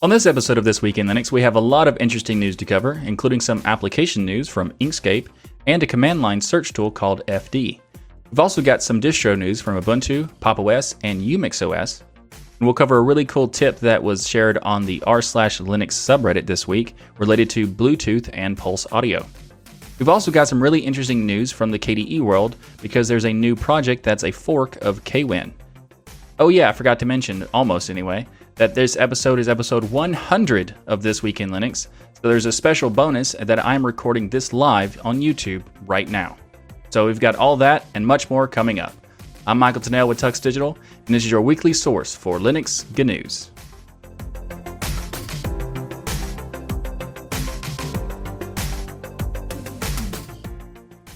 On this episode of This Week in Linux, we have a lot of interesting news to cover, including some application news from Inkscape and a command line search tool called FD. We've also got some distro news from Ubuntu, Pop! OS, and UmixOS. And we'll cover a really cool tip that was shared on the r slash Linux subreddit this week related to Bluetooth and Pulse Audio. We've also got some really interesting news from the KDE world because there's a new project that's a fork of KWin. Oh yeah, I forgot to mention, almost anyway, that this episode is episode 100 of This Week in Linux. So there's a special bonus that I'm recording this live on YouTube right now. So we've got all that and much more coming up. I'm Michael Tunnell with Tux Digital, and this is your weekly source for Linux GNews.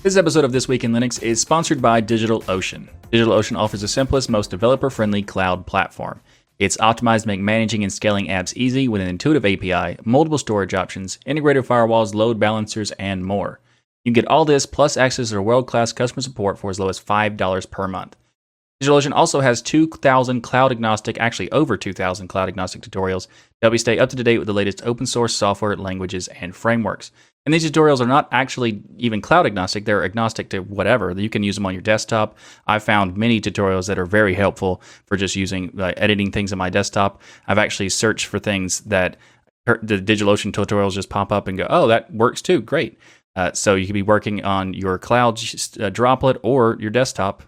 This episode of This Week in Linux is sponsored by DigitalOcean. DigitalOcean offers the simplest, most developer friendly cloud platform. It's optimized to make managing and scaling apps easy with an intuitive API, multiple storage options, integrated firewalls, load balancers, and more. You get all this plus access to world class customer support for as low as $5 per month. DigitalOcean also has 2,000 cloud agnostic, actually over 2,000 cloud agnostic tutorials to help you stay up to date with the latest open source software, languages, and frameworks. And these tutorials are not actually even cloud agnostic, they're agnostic to whatever. You can use them on your desktop. I've found many tutorials that are very helpful for just using uh, editing things on my desktop. I've actually searched for things that the DigitalOcean tutorials just pop up and go, oh, that works too. Great. Uh, so you could be working on your cloud uh, droplet or your desktop.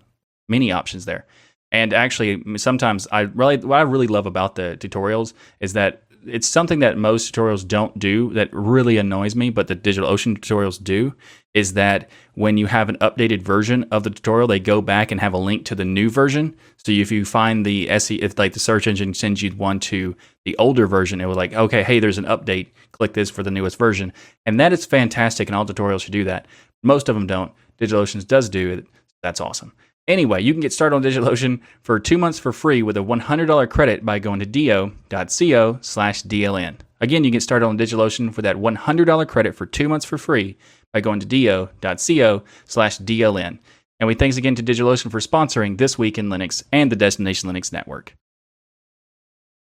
Many options there. And actually, sometimes I really what I really love about the tutorials is that it's something that most tutorials don't do that really annoys me, but the DigitalOcean tutorials do is that when you have an updated version of the tutorial, they go back and have a link to the new version. So if you find the SE, if like the search engine sends you one to the older version, it was like, okay, hey, there's an update. Click this for the newest version, and that is fantastic. And all tutorials should do that. Most of them don't. DigitalOcean does do it. That's awesome. Anyway, you can get started on DigitalOcean for two months for free with a $100 credit by going to do.co slash DLN. Again, you can get started on DigitalOcean for that $100 credit for two months for free by going to do.co slash DLN. And we thanks again to DigitalOcean for sponsoring This Week in Linux and the Destination Linux Network.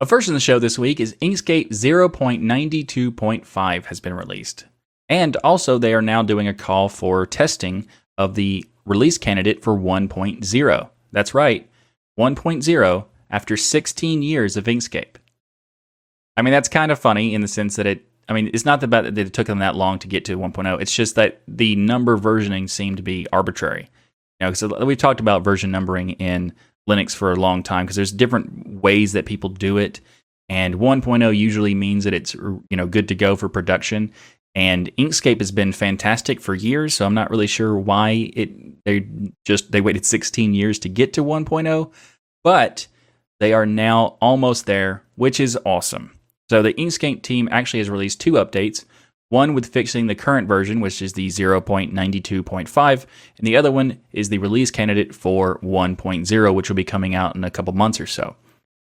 A first in the show this week is Inkscape 0.92.5 has been released. And also, they are now doing a call for testing of the release candidate for 1.0. That's right, 1.0 after 16 years of Inkscape. I mean, that's kind of funny in the sense that it, I mean, it's not about that it took them that long to get to 1.0. It's just that the number versioning seemed to be arbitrary. You know, because we've talked about version numbering in Linux for a long time because there's different ways that people do it. And 1.0 usually means that it's you know good to go for production. And Inkscape has been fantastic for years, so I'm not really sure why it they just they waited 16 years to get to 1.0, but they are now almost there, which is awesome. So the Inkscape team actually has released two updates. One with fixing the current version, which is the 0.92.5, and the other one is the release candidate for 1.0, which will be coming out in a couple months or so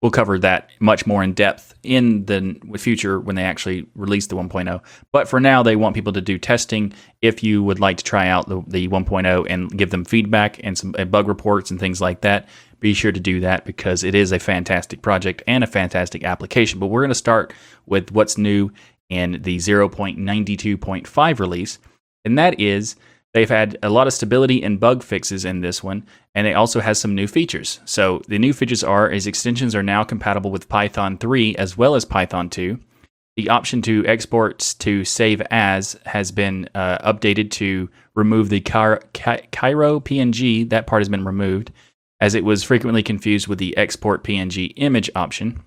we'll cover that much more in depth in the future when they actually release the 1.0. But for now, they want people to do testing. If you would like to try out the, the 1.0 and give them feedback and some bug reports and things like that, be sure to do that because it is a fantastic project and a fantastic application. But we're going to start with what's new in the 0.92.5 release, and that is They've had a lot of stability and bug fixes in this one, and it also has some new features. So the new features are is extensions are now compatible with Python 3 as well as Python 2. The option to export to save as has been uh, updated to remove the Cairo PNG. That part has been removed, as it was frequently confused with the export PNG image option.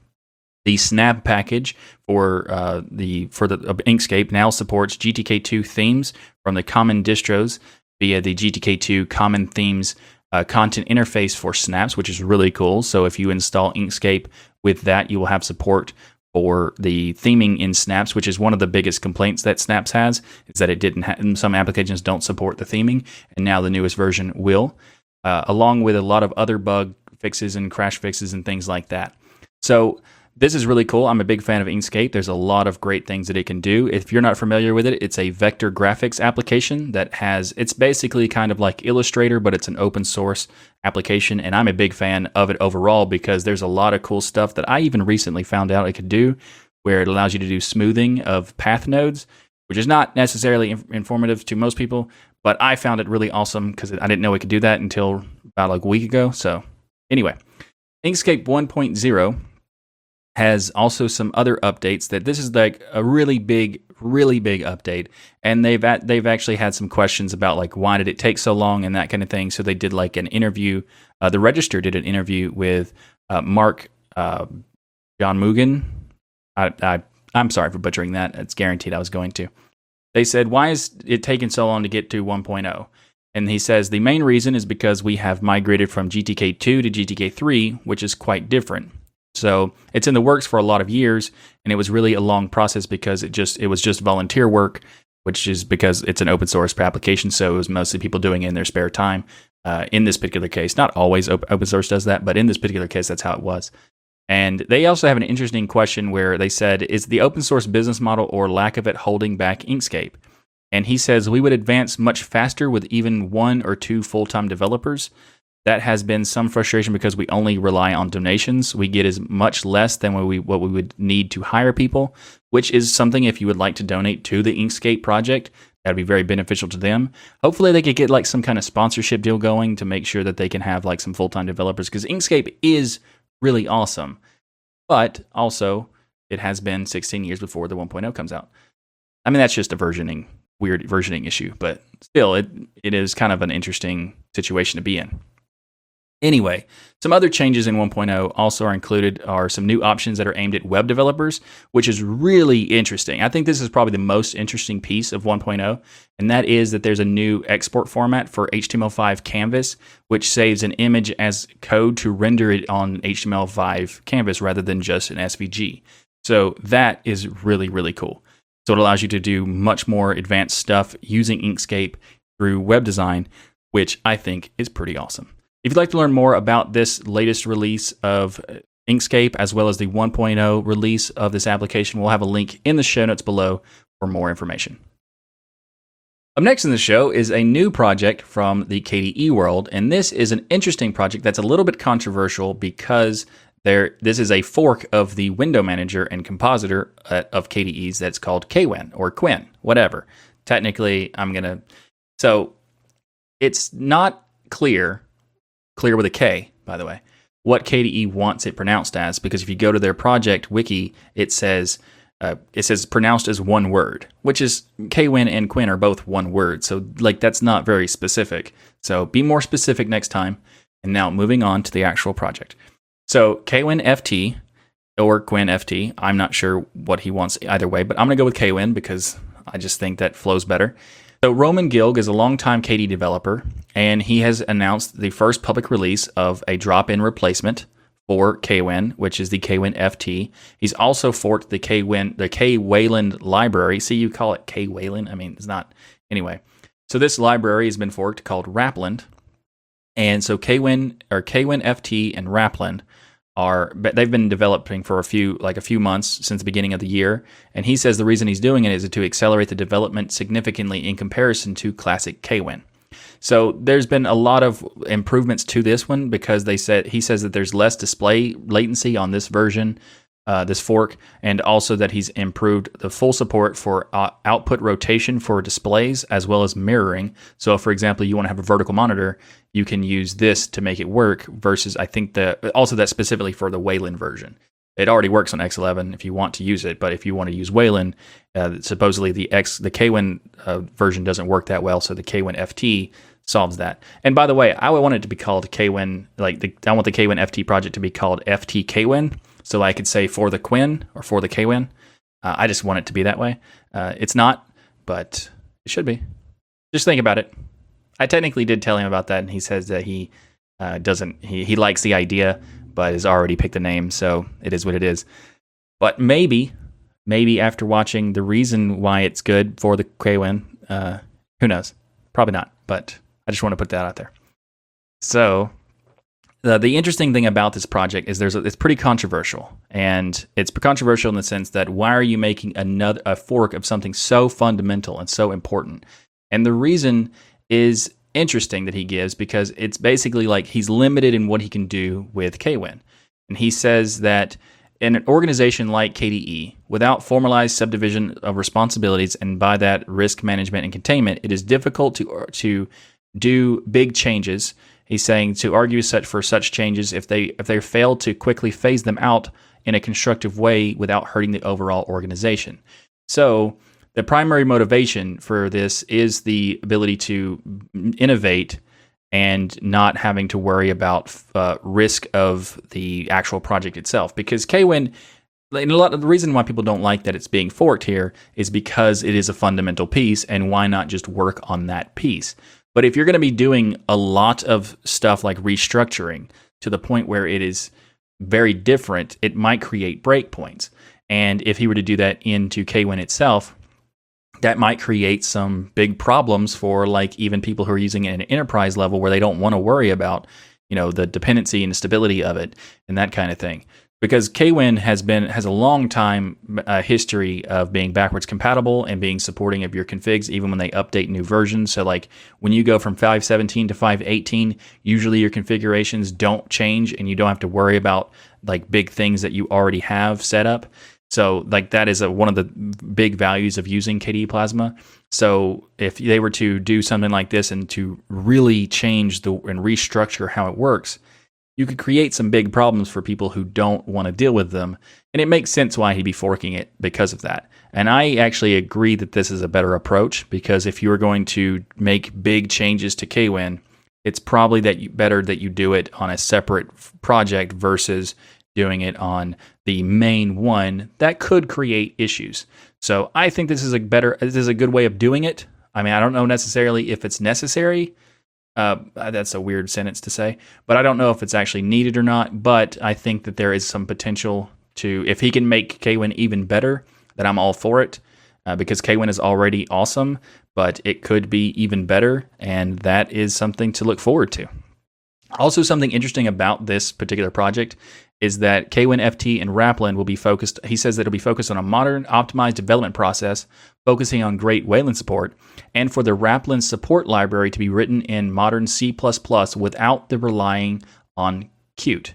The Snap package for uh, the for the uh, Inkscape now supports GTK2 themes from the common distros via the GTK2 Common Themes uh, content interface for snaps, which is really cool. So if you install Inkscape with that, you will have support for the theming in Snaps, which is one of the biggest complaints that Snaps has, is that it didn't. Ha- some applications don't support the theming, and now the newest version will, uh, along with a lot of other bug fixes and crash fixes and things like that. So this is really cool. I'm a big fan of Inkscape. There's a lot of great things that it can do. If you're not familiar with it, it's a vector graphics application that has, it's basically kind of like Illustrator, but it's an open source application. And I'm a big fan of it overall because there's a lot of cool stuff that I even recently found out it could do where it allows you to do smoothing of path nodes, which is not necessarily inf- informative to most people, but I found it really awesome because I didn't know it could do that until about like a week ago. So, anyway, Inkscape 1.0 has also some other updates that this is like a really big really big update. And they've at, they've actually had some questions about like why did it take so long and that kind of thing. So they did like an interview uh, the register did an interview with uh, mark uh, john mugen. I, I i'm sorry for butchering that. It's guaranteed i was going to. They said why is it taking so long to get to 1.0 and he says the main reason is because we have migrated from gtk2 to gtk3 which is quite different so it's in the works for a lot of years, and it was really a long process because it just it was just volunteer work, which is because it's an open source application. So it was mostly people doing it in their spare time. Uh, in this particular case, not always open source does that, but in this particular case, that's how it was. And they also have an interesting question where they said, "Is the open source business model or lack of it holding back Inkscape?" And he says we would advance much faster with even one or two full time developers that has been some frustration because we only rely on donations. We get as much less than what we what we would need to hire people, which is something if you would like to donate to the Inkscape project, that'd be very beneficial to them. Hopefully they could get like some kind of sponsorship deal going to make sure that they can have like some full-time developers because Inkscape is really awesome. But also it has been 16 years before the 1.0 comes out. I mean that's just a versioning weird versioning issue, but still it it is kind of an interesting situation to be in. Anyway, some other changes in 1.0 also are included are some new options that are aimed at web developers, which is really interesting. I think this is probably the most interesting piece of 1.0, and that is that there's a new export format for HTML5 canvas, which saves an image as code to render it on HTML5 canvas rather than just an SVG. So that is really, really cool. So it allows you to do much more advanced stuff using Inkscape through web design, which I think is pretty awesome. If you'd like to learn more about this latest release of Inkscape as well as the 1.0 release of this application, we'll have a link in the show notes below for more information. Up next in the show is a new project from the KDE world, and this is an interesting project that's a little bit controversial because there this is a fork of the window manager and compositor uh, of KDE's that's called Kwin or Quinn, whatever. Technically, I'm gonna so it's not clear clear with a K, by the way, what KDE wants it pronounced as. Because if you go to their project wiki, it says uh, it says pronounced as one word, which is Kwin and Quinn are both one word. So like that's not very specific. So be more specific next time. And now moving on to the actual project. So KWinFT or Quinn FT. I'm not sure what he wants either way, but I'm gonna go with Kwin because I just think that flows better. So Roman Gilg is a longtime KDE developer, and he has announced the first public release of a drop-in replacement for Kwin, which is the KWinFT. He's also forked the Kwin, the KWayland library. See, you call it K Wayland. I mean, it's not anyway. So this library has been forked called Wrapland, and so Kwin or KWinFT and Wrapland are they've been developing for a few like a few months since the beginning of the year. And he says the reason he's doing it is to accelerate the development significantly in comparison to classic kwin. So there's been a lot of improvements to this one because they said he says that there's less display latency on this version uh, this fork, and also that he's improved the full support for uh, output rotation for displays as well as mirroring. So, for example, you want to have a vertical monitor, you can use this to make it work. Versus, I think that also that specifically for the Wayland version. It already works on X11 if you want to use it, but if you want to use Wayland, uh, supposedly the X the Kwin uh, version doesn't work that well, so the KWinFT solves that. And by the way, I would want it to be called Kwin, like the, I want the KWinFT project to be called FT Kwin so I could say for the Quinn or for the Kwin. Uh, I just want it to be that way. Uh, it's not, but it should be. Just think about it. I technically did tell him about that, and he says that he uh, doesn't. He he likes the idea, but has already picked the name, so it is what it is. But maybe, maybe after watching the reason why it's good for the Kwin, uh, who knows? Probably not. But I just want to put that out there. So the, the interesting thing about this project is there's a, it's pretty controversial, and it's controversial in the sense that why are you making another a fork of something so fundamental and so important? And the reason is interesting that he gives because it's basically like he's limited in what he can do with Kwin, and he says that in an organization like KDE, without formalized subdivision of responsibilities and by that risk management and containment, it is difficult to to do big changes. He's saying to argue such for such changes if they if they fail to quickly phase them out in a constructive way without hurting the overall organization. So the primary motivation for this is the ability to innovate and not having to worry about uh, risk of the actual project itself. Because Kwin, and a lot of the reason why people don't like that it's being forked here is because it is a fundamental piece, and why not just work on that piece? But if you're going to be doing a lot of stuff like restructuring to the point where it is very different, it might create breakpoints. And if he were to do that into Kwin itself, that might create some big problems for like even people who are using it at an enterprise level where they don't want to worry about you know the dependency and stability of it and that kind of thing because kwin has been has a long time uh, history of being backwards compatible and being supporting of your configs even when they update new versions so like when you go from 517 to 518 usually your configurations don't change and you don't have to worry about like big things that you already have set up so like that is a, one of the big values of using KDE Plasma. So if they were to do something like this and to really change the and restructure how it works, you could create some big problems for people who don't want to deal with them. And it makes sense why he'd be forking it because of that. And I actually agree that this is a better approach because if you are going to make big changes to Kwin, it's probably that you, better that you do it on a separate project versus doing it on the main one that could create issues. So I think this is a better, this is a good way of doing it. I mean, I don't know necessarily if it's necessary. Uh, that's a weird sentence to say, but I don't know if it's actually needed or not. But I think that there is some potential to, if he can make Kwin even better, then I'm all for it. Uh, because Kwin is already awesome, but it could be even better, and that is something to look forward to. Also, something interesting about this particular project is that KWinFT and Wrapland will be focused. He says that it'll be focused on a modern, optimized development process, focusing on great Wayland support, and for the Wrapland support library to be written in modern C without the relying on Qt.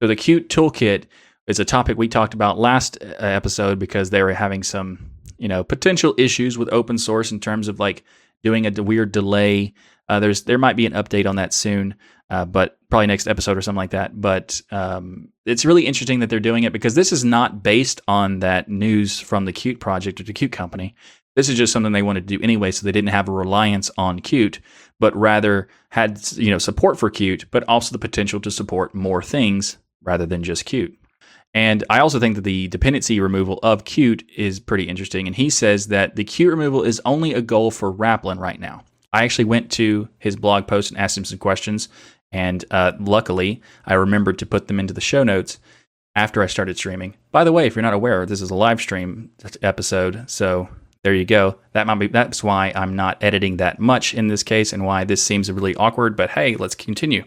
So the Qt toolkit is a topic we talked about last uh, episode because they were having some, you know, potential issues with open source in terms of like doing a weird delay. Uh, there's there might be an update on that soon. Uh, but probably next episode or something like that. But um, it's really interesting that they're doing it because this is not based on that news from the Qt project or the Qt company. This is just something they wanted to do anyway, so they didn't have a reliance on Qt, but rather had you know support for Qt, but also the potential to support more things rather than just Qt. And I also think that the dependency removal of Qt is pretty interesting. And he says that the Qt removal is only a goal for Wrapland right now. I actually went to his blog post and asked him some questions, and uh, luckily, I remembered to put them into the show notes after I started streaming. By the way, if you're not aware, this is a live stream episode, so there you go. That might be that's why I'm not editing that much in this case, and why this seems really awkward. But hey, let's continue.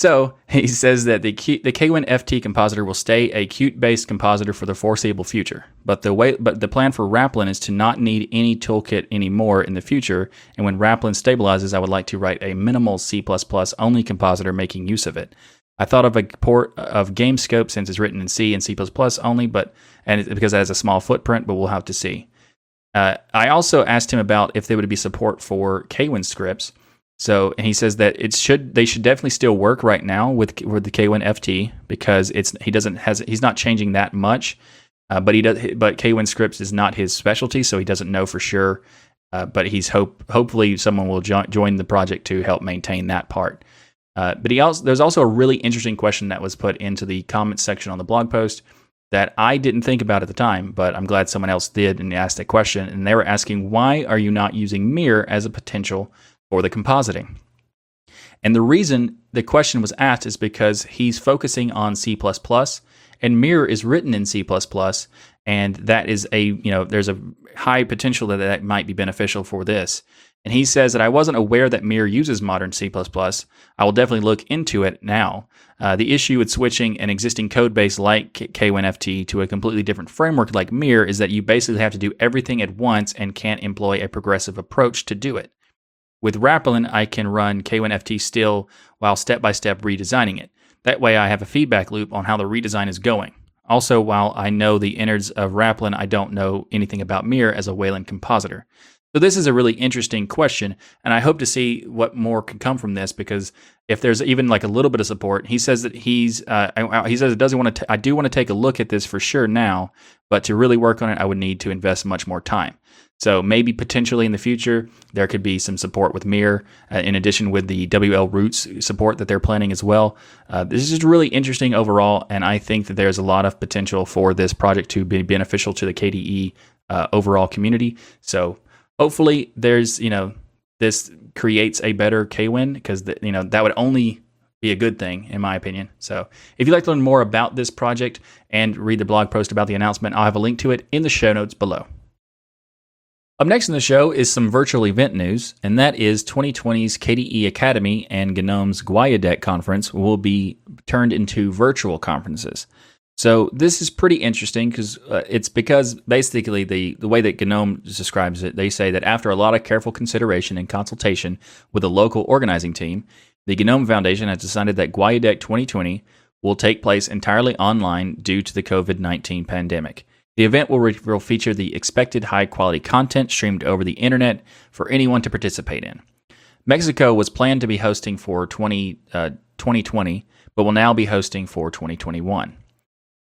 So he says that the Q, the KWinFT compositor will stay a Qt-based compositor for the foreseeable future. But the way, but the plan for Wrapland is to not need any toolkit anymore in the future. And when Wrapland stabilizes, I would like to write a minimal C++ only compositor making use of it. I thought of a port of GameScope since it's written in C and C++ only, but and because it has a small footprint, but we'll have to see. Uh, I also asked him about if there would be support for Kwin scripts. So, and he says that it should they should definitely still work right now with with the KWinFT because it's he doesn't has he's not changing that much, uh, but he does but Kwin scripts is not his specialty, so he doesn't know for sure. Uh, but he's hope hopefully someone will jo- join the project to help maintain that part. Uh, but he also there's also a really interesting question that was put into the comments section on the blog post that I didn't think about at the time, but I'm glad someone else did and asked that question. And they were asking, why are you not using Mir as a potential or the compositing. And the reason the question was asked is because he's focusing on C++, and Mir is written in C++, and that is a, you know, there's a high potential that that might be beneficial for this. And he says that I wasn't aware that Mir uses modern C++. I will definitely look into it now. Uh, the issue with switching an existing code base like KWinFT to a completely different framework like Mir is that you basically have to do everything at once and can't employ a progressive approach to do it. With Wrapland, I can run KWinFT still while step by step redesigning it. That way, I have a feedback loop on how the redesign is going. Also, while I know the innards of Wrapland, I don't know anything about Mir as a Wayland compositor. So this is a really interesting question, and I hope to see what more can come from this because if there's even like a little bit of support, he says that he's uh, he says it doesn't want to. I do want to take a look at this for sure now, but to really work on it, I would need to invest much more time. So maybe potentially in the future there could be some support with Mir, uh, in addition with the WL Roots support that they're planning as well. Uh, this is really interesting overall, and I think that there's a lot of potential for this project to be beneficial to the KDE uh, overall community. So hopefully there's you know this creates a better KWin because you know that would only be a good thing in my opinion. So if you'd like to learn more about this project and read the blog post about the announcement, I'll have a link to it in the show notes below. Up next in the show is some virtual event news, and that is 2020's KDE Akademy and GNOME's GUADEC conference will be turned into virtual conferences. So this is pretty interesting because uh, it's because basically the, the way that GNOME describes it, they say that after a lot of careful consideration and consultation with the local organizing team, the GNOME Foundation has decided that GUADEC 2020 will take place entirely online due to the COVID 19 pandemic. The event will, re- will feature the expected high quality content streamed over the internet for anyone to participate in. Mexico was planned to be hosting for 20, uh, 2020, but will now be hosting for 2021.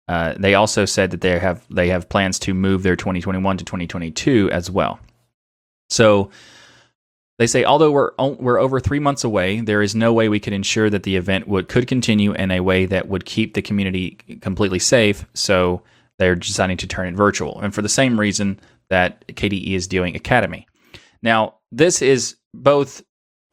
Uh, they also said that they have they have plans to move their 2021 to 2022 as well. So they say although we're we're over three months away, there is no way we could ensure that the event would could continue in a way that would keep the community completely safe. So they're deciding to turn it virtual, and for the same reason that KDE is doing Akademy. Now this is both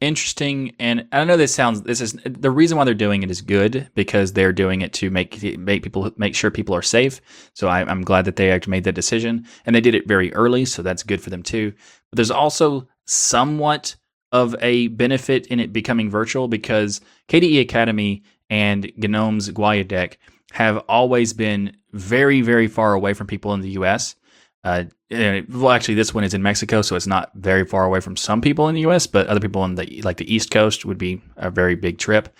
interesting and I know this sounds this is the reason why they're doing it is good because they're doing it to make make people make sure people are safe. So I, am glad that they actually made that decision and they did it very early, so that's good for them too. But there's also somewhat of a benefit in it becoming virtual because KDE Akademy and GNOME's GUADEC have always been very very far away from people in the U.S. Uh, well, actually, this one is in Mexico, so it's not very far away from some people in the U.S., but other people in the like the East Coast would be a very big trip.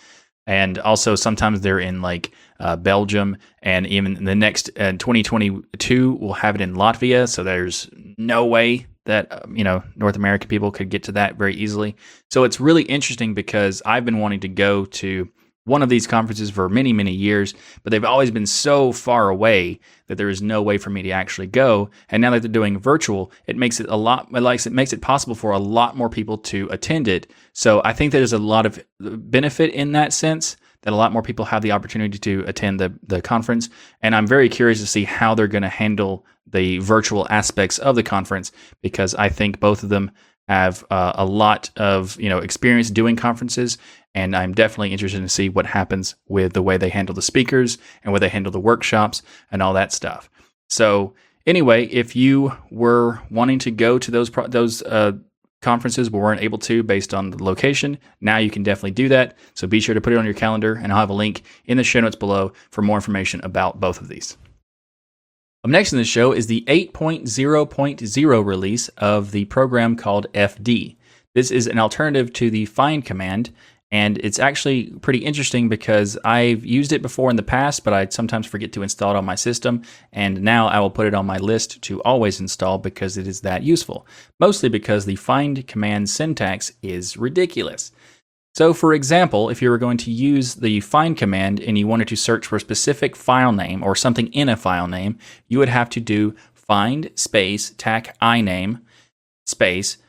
And also, sometimes they're in like uh, Belgium, and even the next uh, 2022 we'll have it in Latvia. So there's no way that um, you know North American people could get to that very easily. So it's really interesting because I've been wanting to go to one of these conferences for many, many years, but they've always been so far away that there is no way for me to actually go. And now that they're doing virtual, it makes it a lot, it likes it makes it possible for a lot more people to attend it. So I think there's a lot of benefit in that sense that a lot more people have the opportunity to attend the, the conference. And I'm very curious to see how they're going to handle the virtual aspects of the conference because I think both of them have uh, a lot of you know experience doing conferences and I'm definitely interested to see what happens with the way they handle the speakers and where they handle the workshops and all that stuff. So anyway, if you were wanting to go to those pro- those uh, conferences but weren't able to based on the location, now you can definitely do that. So be sure to put it on your calendar, and I'll have a link in the show notes below for more information about both of these. Up next in the show is the 8.0.0 release of the program called FD. This is an alternative to the find command and it's actually pretty interesting because I've used it before in the past, but I sometimes forget to install it on my system. And now I will put it on my list to always install because it is that useful. Mostly because the find command syntax is ridiculous. So, for example, if you were going to use the find command and you wanted to search for a specific file name or something in a file name, you would have to do find space tac iname space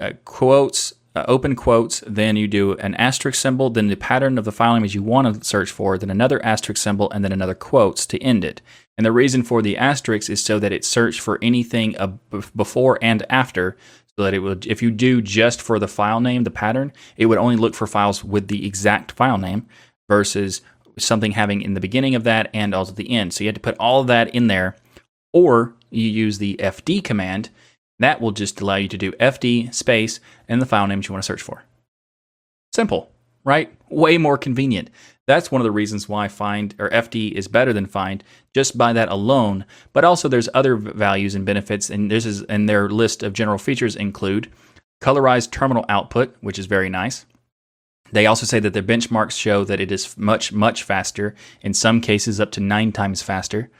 uh, quotes uh, open quotes, then you do an asterisk symbol, then the pattern of the file image you want to search for, then another asterisk symbol, and then another quotes to end it. And the reason for the asterisk is so that it searches for anything before and after, so that it would, if you do just for the file name, the pattern, it would only look for files with the exact file name versus something having in the beginning of that and also the end. So you had to put all of that in there, or you use the FD command that will just allow you to do FD space and the file names you want to search for. Simple, right? Way more convenient. That's one of the reasons why find or FD is better than find just by that alone. But also there's other values and benefits and this is and their list of general features include colorized terminal output, which is very nice. They also say that their benchmarks show that it is much, much faster, in some cases up to nine times faster.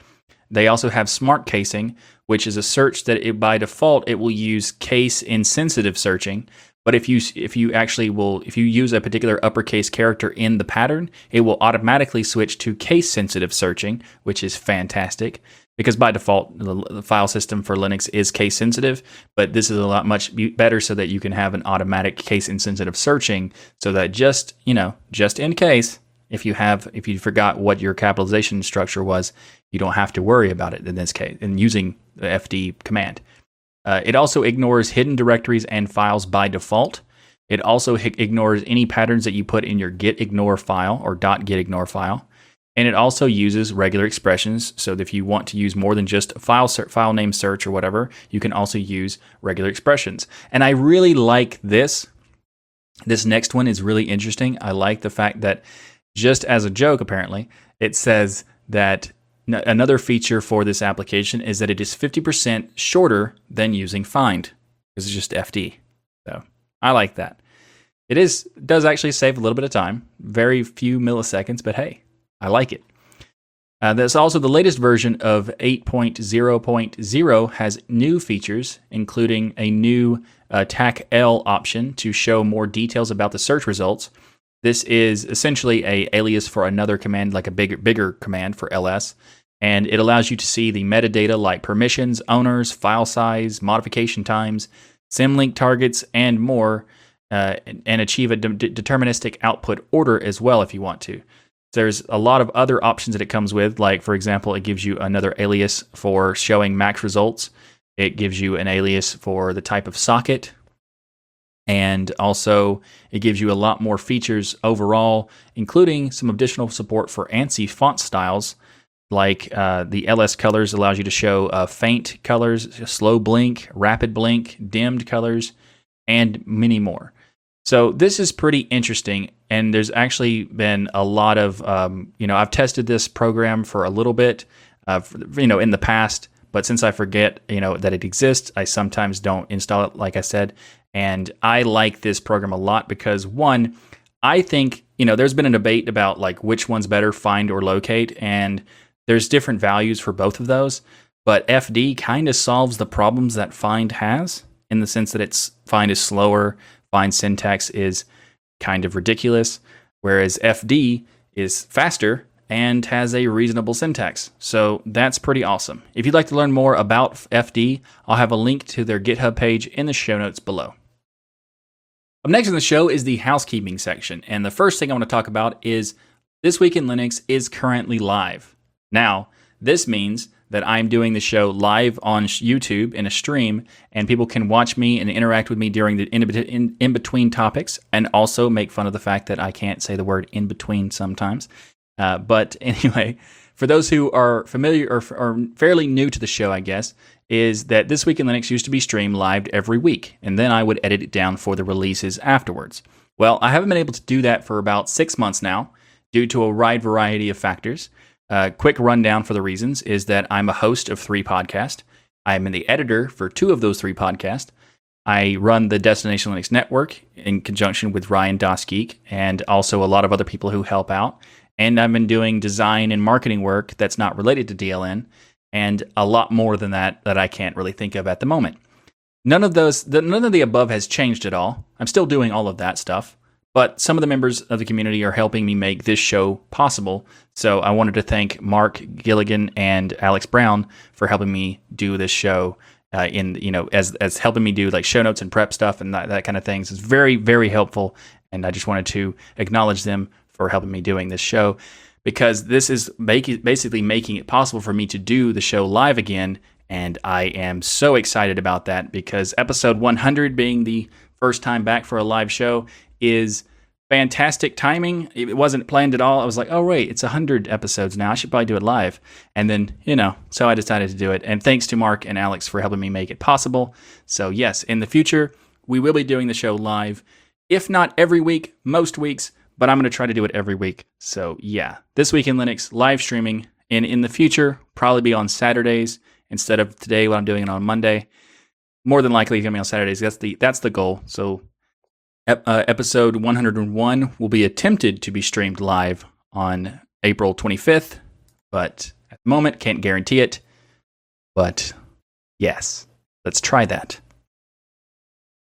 They also have smart casing, which is a search that it, by default it will use case insensitive searching. But if you if you actually will if you use a particular uppercase character in the pattern, it will automatically switch to case sensitive searching, which is fantastic because by default the, the, file system for Linux is case sensitive, but this is a lot much better so that you can have an automatic case insensitive searching so that just, you know, just in case if you have if you forgot what your capitalization structure was, you don't have to worry about it in this case in using the FD command. Uh, it also ignores hidden directories and files by default. It also ignores any patterns that you put in your git ignore file or dot .git ignore file. And it also uses regular expressions. So if you want to use more than just file file name search or whatever, you can also use regular expressions. And I really like this. This next one is really interesting. I like the fact that just as a joke, apparently, it says that another feature for this application is that it is 50% shorter than using find because it's just FD. So I like that. It is does actually save a little bit of time, very few milliseconds, but hey, I like it. Uh, there's also the latest version of 8.0.0 has new features, including a new uh, TAC L option to show more details about the search results. This is essentially a alias for another command, like a bigger bigger command for ls, and it allows you to see the metadata like permissions, owners, file size, modification times, symlink targets, and more, uh, and achieve a de- deterministic output order as well if you want to. There's a lot of other options that it comes with, like, for example, it gives you another alias for showing max results. It gives you an alias for the type of socket. And also, it gives you a lot more features overall, including some additional support for ANSI font styles. Like uh, the LS colors allows you to show uh, faint colors, slow blink, rapid blink, dimmed colors, and many more. So this is pretty interesting, and there's actually been a lot of um, you know I've tested this program for a little bit, uh, for, you know in the past, but since I forget you know that it exists, I sometimes don't install it. Like I said, and I like this program a lot because one, I think you know there's been a debate about like which one's better, find or locate, and there's different values for both of those. But FD kind of solves the problems that find has in the sense that it's find is slower find syntax is kind of ridiculous, whereas FD is faster and has a reasonable syntax. So that's pretty awesome. If you'd like to learn more about FD, I'll have a link to their GitHub page in the show notes below. Up next in the show is the housekeeping section. And the first thing I want to talk about is This Week in Linux is currently live. Now, this means that I'm doing the show live on YouTube in a stream, and people can watch me and interact with me during the in, in, in, between topics, and also make fun of the fact that I can't say the word in between sometimes. Uh, but anyway, for those who are familiar or, are fairly new to the show, I guess, is that This Week in Linux used to be streamed live every week, and then I would edit it down for the releases afterwards. Well, I haven't been able to do that for about six months now due to a wide variety of factors. Uh, quick rundown for the reasons is that I'm a host of three podcasts. I'm the editor for two of those three podcasts. I run the Destination Linux Network in conjunction with Ryan DasGeek and also a lot of other people who help out. And I've been doing design and marketing work that's not related to DLN and a lot more than that that I can't really think of at the moment. None of those, none of the above has changed at all. I'm still doing all of that stuff. But some of the members of the community are helping me make this show possible. So I wanted to thank Mark Gilligan and Alex Brown for helping me do this show. Uh, in you know as as helping me do like show notes and prep stuff and that, that kind of things is very very helpful and I just wanted to acknowledge them for helping me doing this show because this is basically making it possible for me to do the show live again and I am so excited about that because episode 100 being the first time back for a live show is fantastic timing. It wasn't planned at all. I was like, oh, wait, it's 100 episodes now. I should probably do it live. And then, you know, so I decided to do it. And thanks to Mark and Alex for helping me make it possible. So, yes, in the future, we will be doing the show live. If not every week, most weeks, but I'm going to try to do it every week. So, yeah, this week in Linux, live streaming. And in the future, probably be on Saturdays instead of today when I'm doing it on Monday. More than likely, going to be on Saturdays. That's the that's the goal. So uh, episode 101 will be attempted to be streamed live on April 25th, but at the moment can't guarantee it. But yes, let's try that.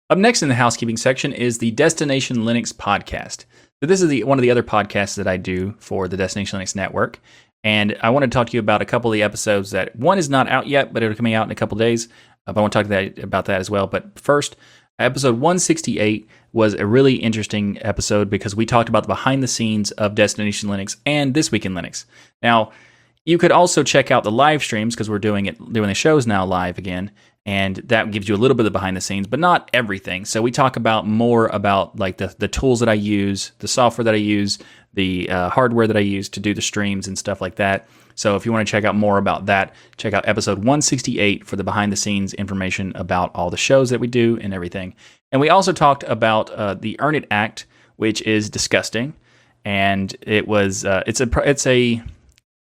Up next in the housekeeping section is the Destination Linux podcast. So this is the, one of the other podcasts that I do for the Destination Linux Network. And I want to talk to you about a couple of the episodes that one is not out yet, but it'll coming out in a couple days. Uh, but I want to talk to that, about that as well. But first, episode 168 was a really interesting episode because we talked about the behind the scenes of Destination Linux and This Week in Linux. Now, you could also check out the live streams because we're doing it doing the shows now live again and that gives you a little bit of behind the scenes, but not everything. So we talk about more about like the the tools that I use, the software that I use, the uh, hardware that I use to do the streams and stuff like that. So if you want to check out more about that, check out episode 168 for the behind the scenes information about all the shows that we do and everything. And we also talked about uh, the Earn It Act, which is disgusting, and it was uh, it's a it's a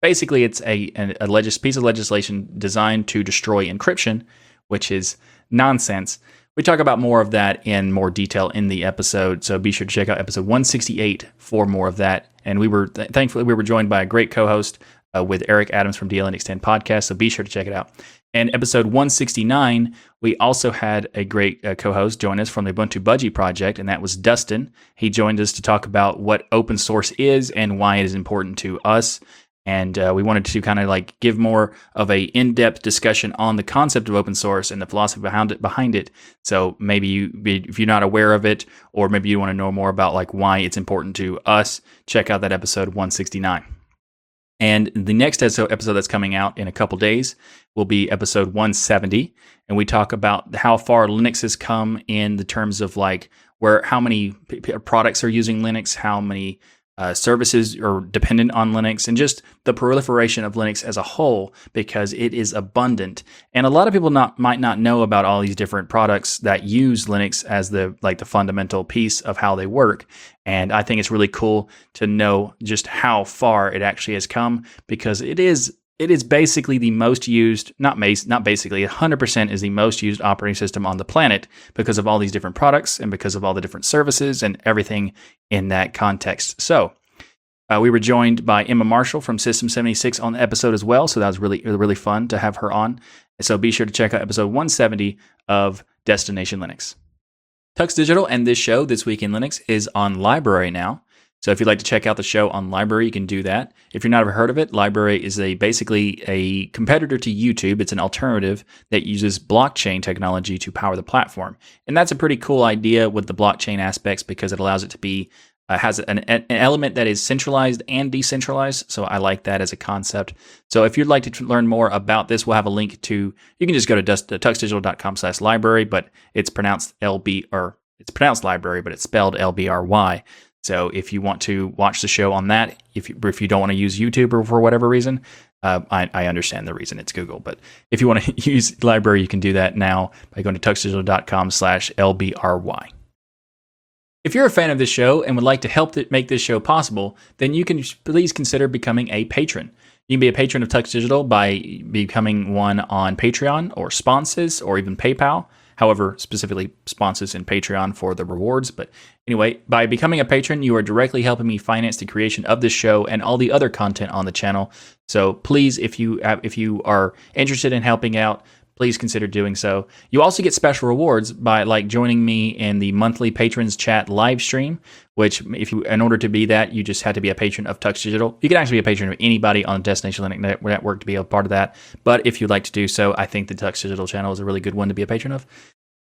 basically it's a a, a legis- piece of legislation designed to destroy encryption which is nonsense. We talk about more of that in more detail in the episode, so be sure to check out episode 168 for more of that. And we were th- thankfully we were joined by a great co-host uh, with Eric Adams from DLN Xtend podcast, so be sure to check it out. And episode 169, we also had a great uh, co-host join us from the Ubuntu Budgie project, and that was Dustin. He joined us to talk about what open source is and why it is important to us and uh, we wanted to kind of like give more of a in-depth discussion on the concept of open source and the philosophy behind it behind it. So maybe you if you're not aware of it or maybe you want to know more about like why it's important to us check out that episode 169 and the next episode that's coming out in a couple days will be episode 170 and we talk about how far linux has come in the terms of like where how many p- products are using linux how many uh, services are dependent on Linux and just the proliferation of Linux as a whole because it is abundant. And a lot of people not might not know about all these different products that use Linux as the like the fundamental piece of how they work. And I think it's really cool to know just how far it actually has come because it is it is basically the most used, not mas- not basically, 100% is the most used operating system on the planet because of all these different products and because of all the different services and everything in that context. So, uh, we were joined by Emma Marshall from System 76 on the episode as well. So that was really, really fun to have her on. So be sure to check out episode 170 of Destination Linux. Tux Digital and this show, This Week in Linux, is on LBRY now. So if you'd like to check out the show on LBRY, you can do that. If you're not ever heard of it, LBRY is a basically a competitor to YouTube. It's an alternative that uses blockchain technology to power the platform, and that's a pretty cool idea with the blockchain aspects because it allows it to be uh, has an, an, element that is centralized and decentralized. So I like that as a concept. So if you'd like to learn more about this, we'll have a link to. You can just go to dust, tuxdigital.com/library, but it's pronounced LB or it's pronounced library, but it's spelled LBRY. So if you want to watch the show on that, if you, if you don't want to use YouTube or for whatever reason, uh, I, I, understand the reason it's Google. But if you want to use LBRY, you can do that now by going to tuxdigital.com slash LBRY. If you're a fan of this show and would like to help make this show possible, then you can please consider becoming a patron. You can be a patron of Tux Digital by becoming one on Patreon or Sponsors or even PayPal. However, specifically sponsors in Patreon for the rewards. But anyway, by becoming a patron, you are directly helping me finance the creation of this show and all the other content on the channel. So please, if you have, if you are interested in helping out, please consider doing so. You also get special rewards by like joining me in the monthly patrons chat live stream, which if you in order to be that, you just had to be a patron of Tux Digital. You can actually be a patron of anybody on the Destination Linux network to be a part of that. But if you'd like to do so, I think the Tux Digital channel is a really good one to be a patron of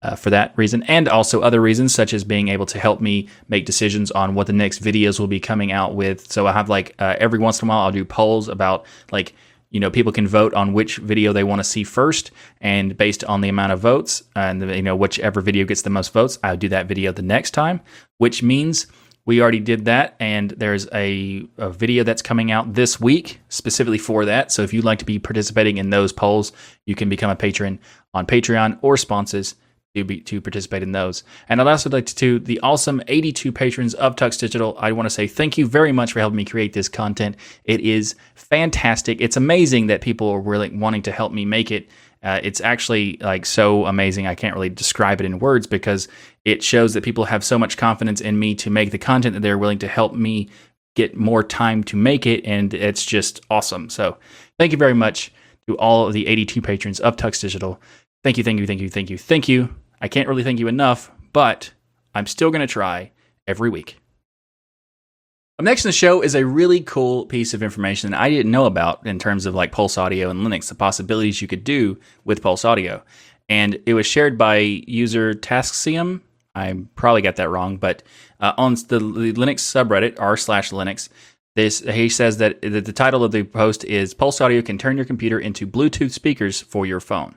uh, for that reason, and also other reasons, such as being able to help me make decisions on what the next videos will be coming out with. So I have like uh, every once in a while, I'll do polls about like you know people can vote on which video they want to see first, and based on the amount of votes, and you know whichever video gets the most votes, I'll do that video the next time. Which means we already did that, and there's a, a, video that's coming out this week specifically for that. So if you'd like to be participating in those polls, you can become a patron on Patreon or sponsors to be to participate in those. And I'd also like to, to the awesome 82 patrons of Tux Digital. I want to say thank you very much for helping me create this content. It is fantastic. It's amazing that people are really wanting to help me make it. Uh, it's actually like so amazing. I can't really describe it in words because it shows that people have so much confidence in me to make the content that they're willing to help me get more time to make it, and it's just awesome. So, thank you very much to all of the 82 patrons of Tux Digital. Thank you, thank you, thank you, thank you, thank you. I can't really thank you enough, but I'm still going to try every week. Up next in the show is a really cool piece of information that I didn't know about in terms of like Pulse Audio and Linux, the possibilities you could do with Pulse Audio. And it was shared by user Tasksium. I probably got that wrong, but uh, on the, the, Linux subreddit r slash Linux, this he says that the title of the post is Pulse Audio can turn your computer into Bluetooth speakers for your phone.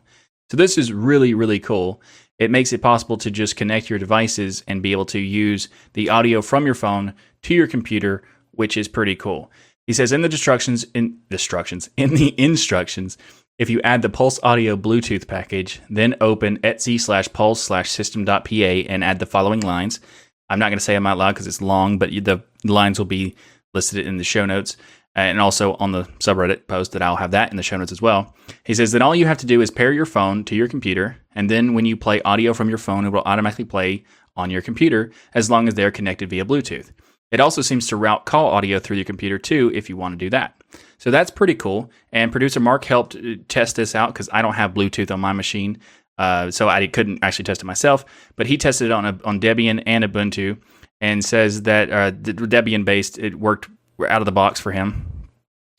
So this is really really cool. It makes it possible to just connect your devices and be able to use the audio from your phone to your computer, which is pretty cool. He says in the instructions in instructions in the instructions, if you add the Pulse Audio Bluetooth package, then open etsy slash pulse slash system.pa and add the following lines. I'm not going to say them out loud because it's long, but the lines will be listed in the show notes and also on the subreddit post that I'll have that in the show notes as well. He says that all you have to do is pair your phone to your computer, and then when you play audio from your phone, it will automatically play on your computer as long as they are connected via Bluetooth. It also seems to route call audio through your computer too if you want to do that. So that's pretty cool. And producer Mark helped uh, test this out because I don't have Bluetooth on my machine. Uh, so I couldn't actually test it myself, but he tested it on a, on Debian and Ubuntu, and says that uh, the Debian based it worked out of the box for him.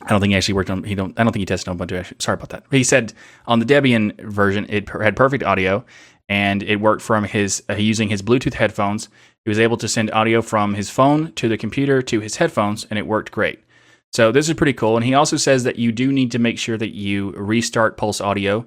I don't think he actually worked on. He don't. I don't think he tested on Ubuntu. Actually. Sorry about that. He said on the Debian version it had perfect audio, and it worked from his uh, using his Bluetooth headphones. He was able to send audio from his phone to the computer to his headphones, and it worked great. So this is pretty cool. And he also says that you do need to make sure that you restart Pulse Audio,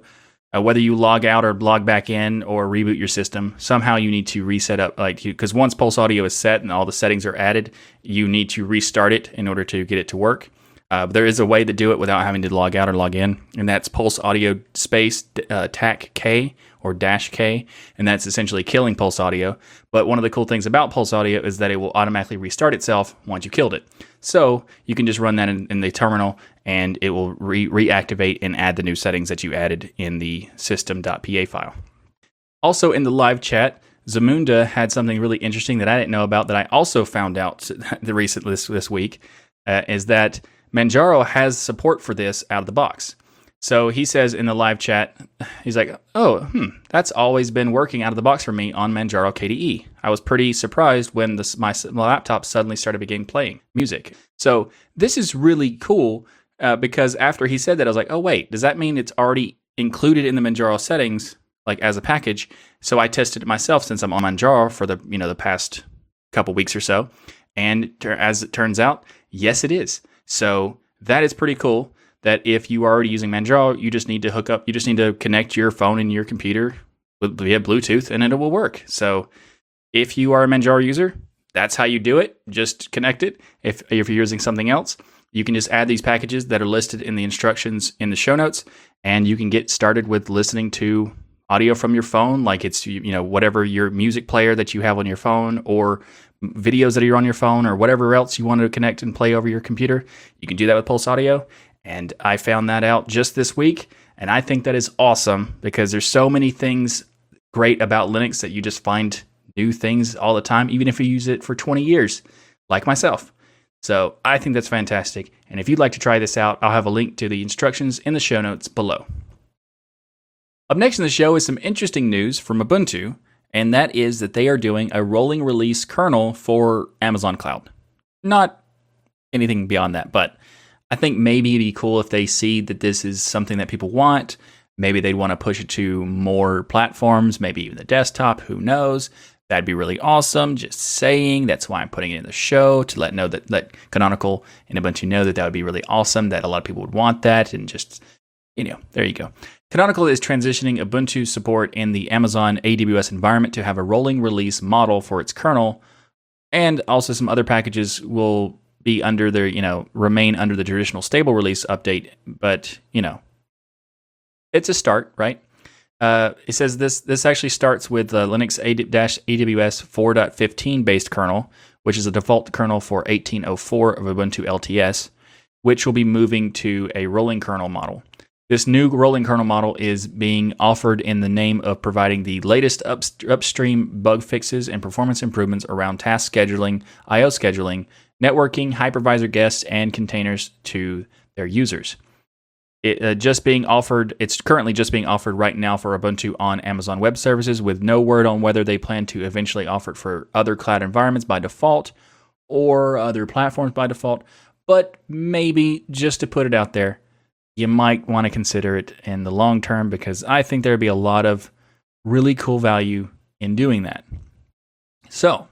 uh, whether you log out or log back in or reboot your system. Somehow you need to reset up, like because once Pulse Audio is set and all the settings are added, you need to restart it in order to get it to work. Uh, there is a way to do it without having to log out or log in, and that's Pulse Audio space uh, TAC K or dash K, and that's essentially killing Pulse Audio. But one of the cool things about Pulse Audio is that it will automatically restart itself once you killed it. So you can just run that in, in the terminal, and it will re- reactivate and add the new settings that you added in the system.pa file. Also in the live chat, Zamunda had something really interesting that I didn't know about that I also found out the recent this this week uh, is that Manjaro has support for this out of the box. So he says in the live chat, he's like, "Oh, hmm, that's always been working out of the box for me on Manjaro KDE. I was pretty surprised when my, my laptop suddenly started beginning playing music. So this is really cool uh, because after he said that, I was like, oh wait, does that mean it's already included in the Manjaro settings, like as a package? So I tested it myself since I'm on Manjaro for the you know the past couple weeks or so, and as it turns out, yes, it is. So that is pretty cool. That if you are already using Manjaro, you just need to hook up, you just need to connect your phone and your computer with, via Bluetooth, and it will work. So if you are a Manjaro user, that's how you do it. Just connect it. If if you're using something else, you can just add these packages that are listed in the instructions in the show notes, and you can get started with listening to audio from your phone, like it's you know whatever your music player that you have on your phone, or videos that are on your phone or whatever else you want to connect and play over your computer. You can do that with Pulse Audio. And I found that out just this week. And I think that is awesome because there's so many things great about Linux that you just find new things all the time, even if you use it for 20 years, like myself. So I think that's fantastic. And if you'd like to try this out, I'll have a link to the instructions in the show notes below. Up next in the show is some interesting news from Ubuntu and that is that they are doing a rolling release kernel for Amazon Cloud. Not anything beyond that, but I think maybe it'd be cool if they see that this is something that people want. Maybe they'd want to push it to more platforms, maybe even the desktop, who knows. That'd be really awesome. Just saying. That's why I'm putting it in the show to let know that let Canonical and Ubuntu know that that would be really awesome. That a lot of people would want that, and just you know, there you go. Canonical is transitioning Ubuntu support in the Amazon AWS environment to have a rolling release model for its kernel, and also some other packages will be under their, you know, remain under the traditional stable release update. But you know, it's a start, right? Uh, it says this this actually starts with the Linux AWS 4.15 based kernel, which is a default kernel for 1804 of Ubuntu LTS, which will be moving to a rolling kernel model. This new rolling kernel model is being offered in the name of providing the latest up, upstream bug fixes and performance improvements around task scheduling, I/O scheduling, networking, hypervisor guests, and containers to their users. It uh, just being offered. It's currently just being offered right now for Ubuntu on Amazon Web Services, with no word on whether they plan to eventually offer it for other cloud environments by default or other platforms by default. But maybe just to put it out there, you might want to consider it in the long term because I think there'd be a lot of really cool value in doing that. So,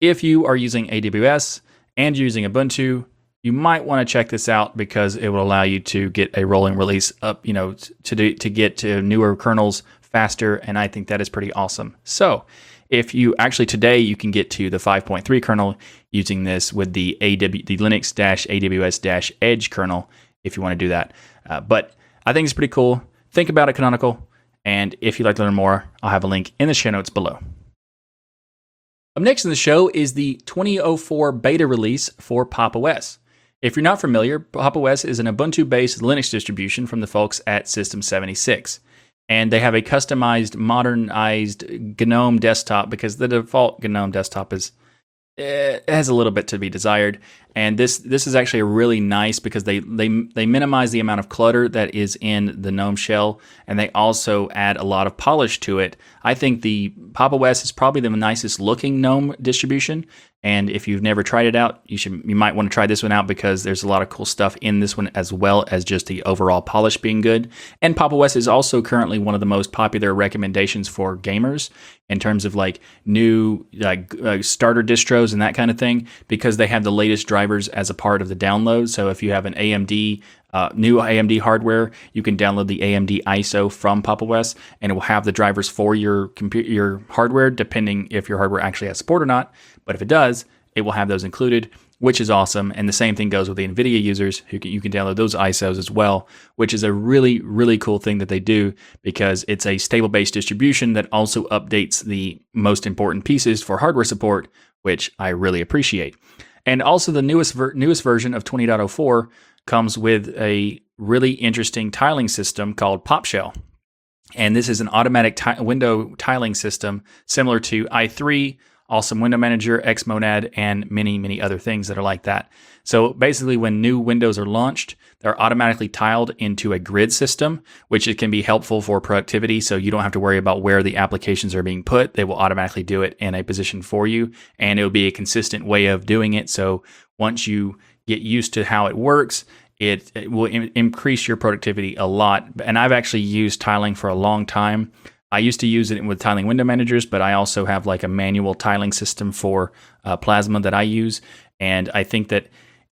if you are using AWS and using Ubuntu, you might want to check this out because it will allow you to get a rolling release up, you know, to do, to get to newer kernels faster, and I think that is pretty awesome. So, if you actually today you can get to the 5.3 kernel using this with the AW the Linux AWS Edge kernel if you want to do that. Uh, but I think it's pretty cool. Think about it, Canonical. And if you'd like to learn more, I'll have a link in the show notes below. Up next in the show is the 2004 beta release for Pop! OS. If you're not familiar, Pop! OS is an Ubuntu based Linux distribution from the folks at System 76. And they have a customized, modernized GNOME desktop because the default GNOME desktop is it has a little bit to be desired. And this this is actually really nice because they they they minimize the amount of clutter that is in the GNOME shell, and they also add a lot of polish to it. I think the Pop! OS is probably the nicest looking GNOME distribution, and if you've never tried it out, you should you might want to try this one out because there's a lot of cool stuff in this one as well as just the overall polish being good. And Pop! OS is also currently one of the most popular recommendations for gamers in terms of like new like uh, starter distros and that kind of thing because they have the latest drivers as a part of the download. So if you have an AMD uh, new AMD hardware, you can download the AMD ISO from Pop! OS, and it will have the drivers for your computer, your hardware, depending if your hardware actually has support or not. But if it does, it will have those included, which is awesome. And the same thing goes with the NVIDIA users who can, you can download those ISOs as well, which is a really, really cool thing that they do because it's a stable based distribution that also updates the most important pieces for hardware support, which I really appreciate. And also the newest ver- newest version of 20.04 comes with a really interesting tiling system called PopShell. And this is an automatic window tiling system similar to i3 Awesome Window Manager, Xmonad, and many, many other things that are like that. So basically, when new windows are launched, they're automatically tiled into a grid system, which it can be helpful for productivity. So you don't have to worry about where the applications are being put. They will automatically do it in a position for you, and it will be a consistent way of doing it. So once you get used to how it works, it, it will Im- increase your productivity a lot. And I've actually used tiling for a long time. I used to use it with tiling window managers, but I also have like a manual tiling system for uh, Plasma that I use. And I think that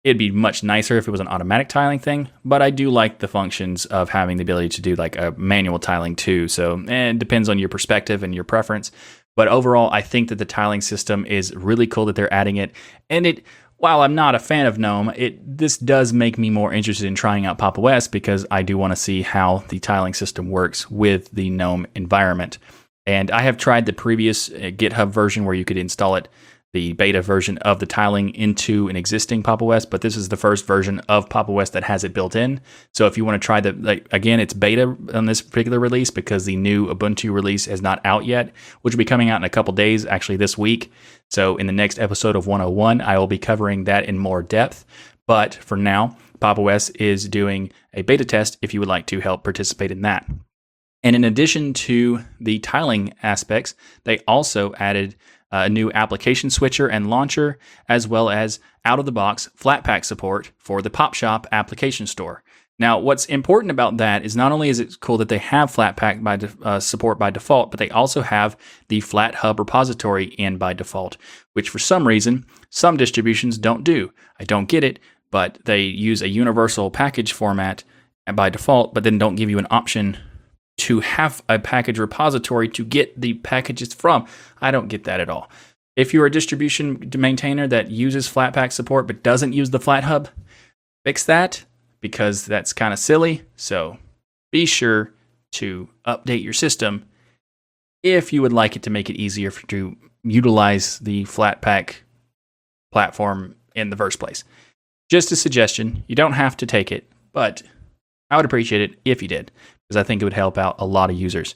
it'd be much nicer if it was an automatic tiling thing, but I do like the functions of having the ability to do like a manual tiling too. So it depends on your perspective and your preference. But overall, I think that the tiling system is really cool that they're adding it. And it while I'm not a fan of GNOME, it this does make me more interested in trying out Pop! OS because I do want to see how the tiling system works with the GNOME environment. And I have tried the previous uh, GitHub version where you could install it the beta version of the tiling into an existing Pop! OS, but this is the first version of Pop! OS that has it built in. So if you want to try the, like, again, it's beta on this particular release because the new Ubuntu release is not out yet, which will be coming out in a couple days, actually this week. So in the next episode of 101, I will be covering that in more depth. But for now, Pop! OS is doing a beta test if you would like to help participate in that. And in addition to the tiling aspects, they also added a new application switcher and launcher, as well as out of the box Flatpak support for the PopShop application store. Now, what's important about that is not only is it cool that they have Flatpak by de- uh, support by default, but they also have the FlatHub repository in by default, which for some reason some distributions don't do. I don't get it, but they use a universal package format by default, but then don't give you an option to have a package repository to get the packages from. I don't get that at all. If you're a distribution maintainer that uses Flatpak support but doesn't use the FlatHub, fix that because that's kind of silly. So be sure to update your system if you would like it to make it easier to utilize the Flatpak platform in the first place. Just a suggestion. You don't have to take it, but I would appreciate it if you did, because I think it would help out a lot of users.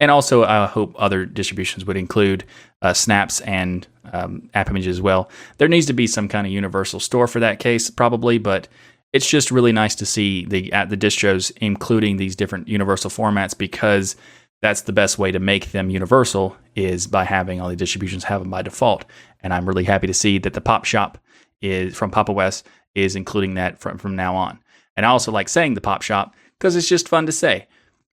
And also, I hope other distributions would include uh, snaps and um, app images as well. There needs to be some kind of universal store for that case, probably, but it's just really nice to see the at the distros including these different universal formats because that's the best way to make them universal is by having all the distributions have them by default. And I'm really happy to see that the Pop Shop is from Pop! OS is including that from, from now on. And I also like saying the Pop Shop because it's just fun to say.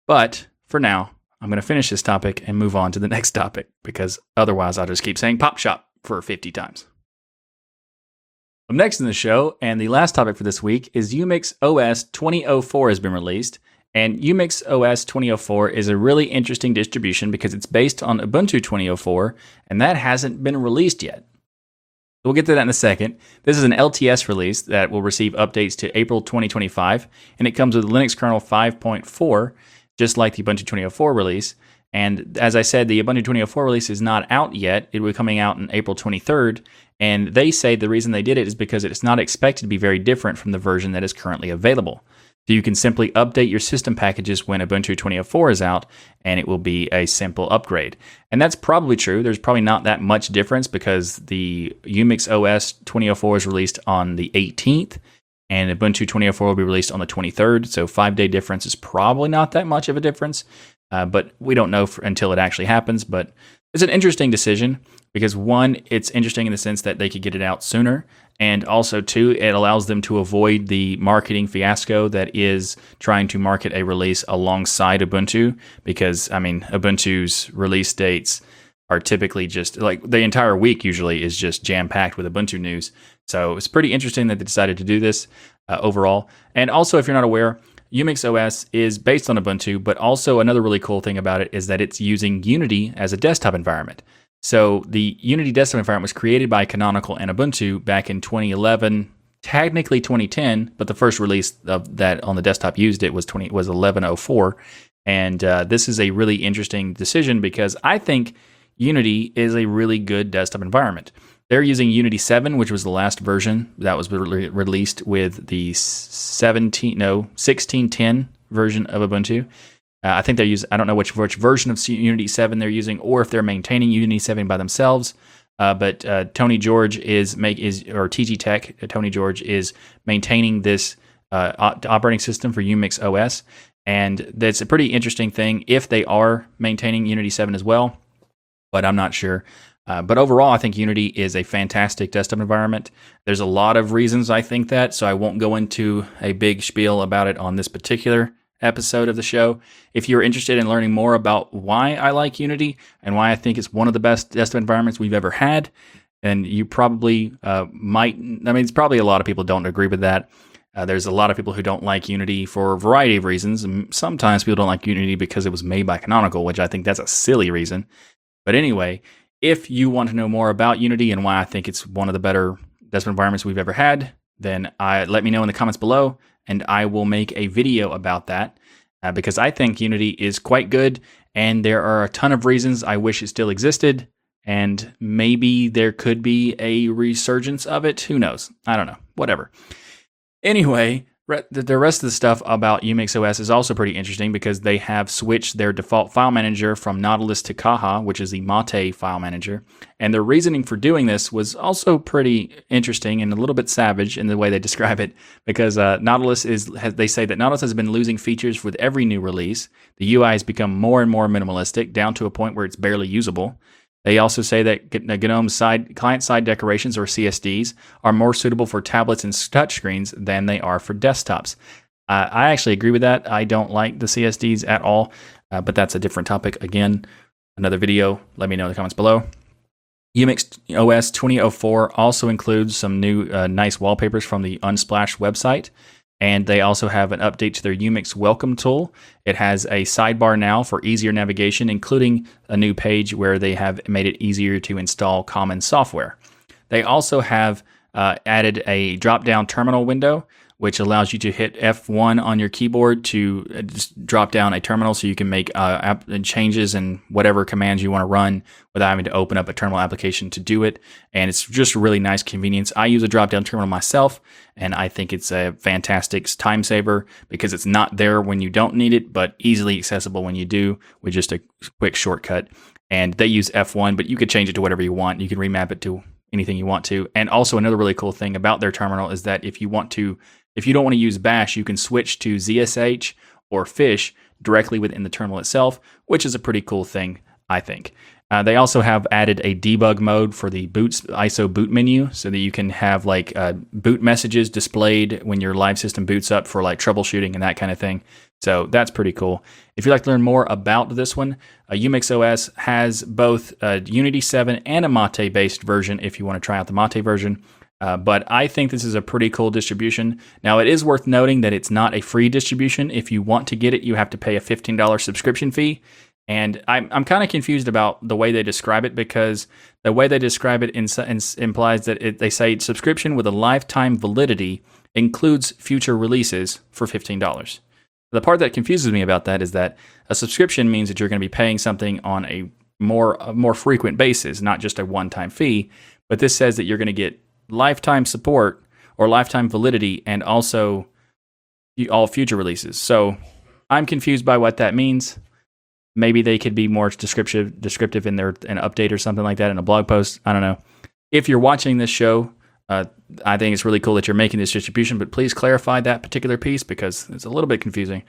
But for now, I'm going to finish this topic and move on to the next topic because otherwise I'll just keep saying Pop Shop for 50 times. Up next in the show, and the last topic for this week, is Umix OS 2004 has been released. And Umix OS 2004 is a really interesting distribution because it's based on Ubuntu 2004, and that hasn't been released yet. We'll get to that in a second. This is an LTS release that will receive updates to April 2025, and it comes with Linux kernel 5.4, just like the Ubuntu 2004 release. And as I said, the Ubuntu 2004 release is not out yet. It will be coming out on April 23rd. And they say the reason they did it is because it's not expected to be very different from the version that is currently available. So you can simply update your system packages when Ubuntu 2004 is out, and it will be a simple upgrade. And that's probably true. There's probably not that much difference because the Umix OS 2004 is released on the 18th, and Ubuntu 2004 will be released on the 23rd. So five day difference is probably not that much of a difference, uh, but we don't know for, until it actually happens. But it's an interesting decision because one, it's interesting in the sense that they could get it out sooner. And also, too, it allows them to avoid the marketing fiasco that is trying to market a release alongside Ubuntu. Because, I mean, Ubuntu's release dates are typically just like the entire week, usually, is just jam packed with Ubuntu news. So it's pretty interesting that they decided to do this uh, overall. And also, if you're not aware, Umix OS is based on Ubuntu, but also another really cool thing about it is that it's using Unity as a desktop environment. So the Unity desktop environment was created by Canonical and Ubuntu back in 2011, technically 2010, but the first release of that on the desktop used it was 20 was 1104. And uh, this is a really interesting decision because I think Unity is a really good desktop environment. They're using Unity 7, which was the last version that was re- released with the 17 no 1610 version of Ubuntu. Uh, I think they're using, I don't know which, which version of Unity 7 they're using or if they're maintaining Unity 7 by themselves. Uh, but uh, Tony George is make is or TeeJee Tech uh, Tony George is maintaining this uh, operating system for Umix OS, and that's a pretty interesting thing if they are maintaining Unity 7 as well. But I'm not sure. Uh, but overall, I think Unity is a fantastic desktop environment. There's a lot of reasons I think that, so I won't go into a big spiel about it on this particular episode of the show. If you're interested in learning more about why I like Unity and why I think it's one of the best desktop environments we've ever had, and you probably uh, might, I mean, it's probably a lot of people don't agree with that. Uh, there's a lot of people who don't like Unity for a variety of reasons. Sometimes people don't like Unity because it was made by Canonical, which I think that's a silly reason. But anyway, if you want to know more about Unity and why I think it's one of the better desktop environments we've ever had, then I, let me know in the comments below and I will make a video about that uh, because I think Unity is quite good, and there are a ton of reasons I wish it still existed, and maybe there could be a resurgence of it. Who knows? I don't know. Whatever. Anyway, the rest of the stuff about Umix OS is also pretty interesting because they have switched their default file manager from Nautilus to Caja, which is the Mate file manager. And their reasoning for doing this was also pretty interesting and a little bit savage in the way they describe it because uh, Nautilus is, has, they say that Nautilus has been losing features with every new release. The UI has become more and more minimalistic down to a point where it's barely usable. They also say that GNOME side client-side decorations or CSDs are more suitable for tablets and touchscreens than they are for desktops. Uh, I actually agree with that. I don't like the CSDs at all, uh, but that's a different topic. Again, another video. Let me know in the comments below. Umix OS 2004 also includes some new uh, nice wallpapers from the Unsplash website. And they also have an update to their Umix welcome tool. It has a sidebar now for easier navigation, including a new page where they have made it easier to install common software. They also have uh, added a drop down terminal window which allows you to hit F1 on your keyboard to uh, drop down a terminal so you can make uh, app- changes and whatever commands you want to run without having to open up a terminal application to do it. And it's just a really nice convenience. I use a drop down terminal myself, and I think it's a fantastic time saver because it's not there when you don't need it, but easily accessible when you do with just a quick shortcut. And they use F1, but you could change it to whatever you want. You can remap it to anything you want to. And also another really cool thing about their terminal is that if you want to if you don't want to use bash, you can switch to ZSH or fish directly within the terminal itself, which is a pretty cool thing, I think. Uh, they also have added a debug mode for the boots ISO boot menu so that you can have like uh, boot messages displayed when your live system boots up for like troubleshooting and that kind of thing. So that's pretty cool. If you'd like to learn more about this one, uh, Umix OS has both a Unity 7 and a Mate based version if you want to try out the Mate version. Uh, but I think this is a pretty cool distribution. Now, it is worth noting that it's not a free distribution. If you want to get it, you have to pay a $15 subscription fee. And I'm, I'm kind of confused about the way they describe it because the way they describe it in, in, implies that it, they say subscription with a lifetime validity includes future releases for $15. The part that confuses me about that is that a subscription means that you're going to be paying something on a more a more frequent basis, not just a one-time fee. But this says that you're going to get lifetime support or lifetime validity and also all future releases. So I'm confused by what that means. Maybe they could be more descriptive descriptive in their an update or something like that in a blog post. I don't know. If you're watching this show, uh, I think it's really cool that you're making this distribution, but please clarify that particular piece because it's a little bit confusing.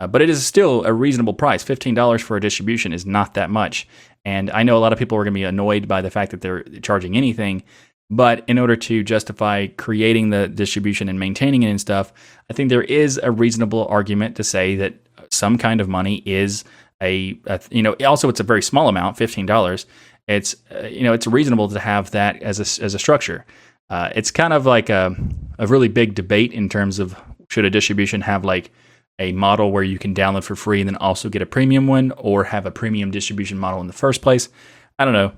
Uh, but it is still a reasonable price. $15 for a distribution is not that much. And I know a lot of people are going to be annoyed by the fact that they're charging anything. But in order to justify creating the distribution and maintaining it and stuff, I think there is a reasonable argument to say that some kind of money is a, a you know also it's a very small amount, fifteen dollars. It's uh, you know it's reasonable to have that as a as a structure. Uh, it's kind of like a a really big debate in terms of should a distribution have like a model where you can download for free and then also get a premium one, or have a premium distribution model in the first place. I don't know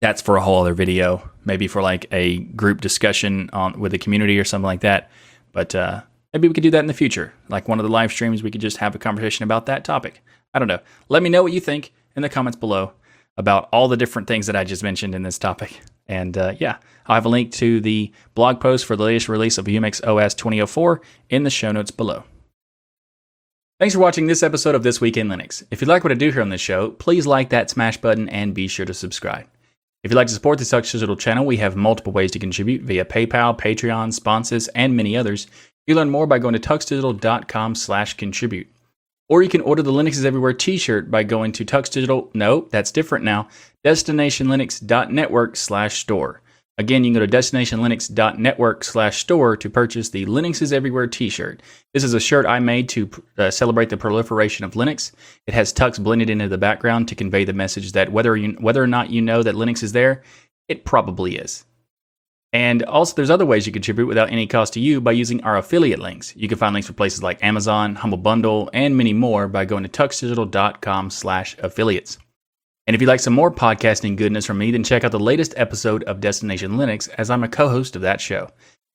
that's for a whole other video, maybe for like a group discussion on with the community or something like that. But uh, maybe we could do that in the future. Like one of the live streams, we could just have a conversation about that topic. I don't know. Let me know what you think in the comments below about all the different things that I just mentioned in this topic. And uh, yeah, I'll have a link to the blog post for the latest release of Umix OS 2004 in the show notes below. Thanks for watching this episode of This Week in Linux. If you like what I do here on this show, please like that smash button and be sure to subscribe. If you'd like to support the Tux Digital channel, we have multiple ways to contribute via PayPal, Patreon, sponsors, and many others. You learn more by going to tuxdigital.com slash contribute. Or you can order the Linux is Everywhere t-shirt by going to tuxdigital, no, that's different now, destinationlinux.network slash store. Again, you can go to destinationlinux.network slash store to purchase the Linux is Everywhere t-shirt. This is a shirt I made to uh, celebrate the proliferation of Linux. It has Tux blended into the background to convey the message that whether, you, whether or not you know that Linux is there, it probably is. And also, there's other ways you contribute without any cost to you by using our affiliate links. You can find links for places like Amazon, Humble Bundle, and many more by going to tuxdigital.com slash affiliates. And if you'd like some more podcasting goodness from me, then check out the latest episode of Destination Linux, as I'm a co host of that show.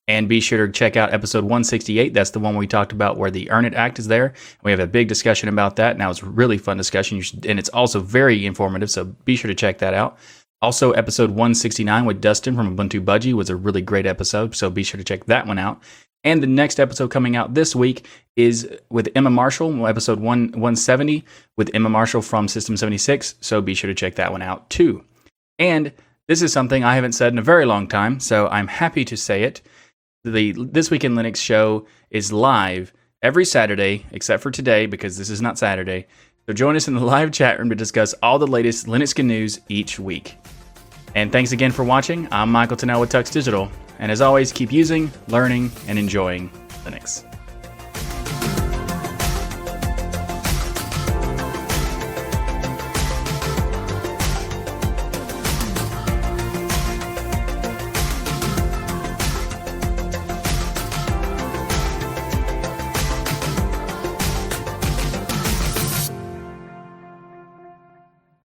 And be sure to check out episode 168. That's the one we talked about where the Earn It Act is there. We have a big discussion about that. Now it's a really fun discussion, should, and it's also very informative. So be sure to check that out. Also, episode 169 with Dustin from Ubuntu Budgie was a really great episode. So be sure to check that one out. And the next episode coming out this week is with Emma Marshall, episode 1, 170 with Emma Marshall from System 76. So be sure to check that one out too. And this is something I haven't said in a very long time, so I'm happy to say it. The This Week in Linux show is live every Saturday, except for today because this is not Saturday. So join us in the live chat room to discuss all the latest Linux news each week. And thanks again for watching. I'm Michael Tunnell with Tux Digital. And as always, keep using, learning, and enjoying Linux.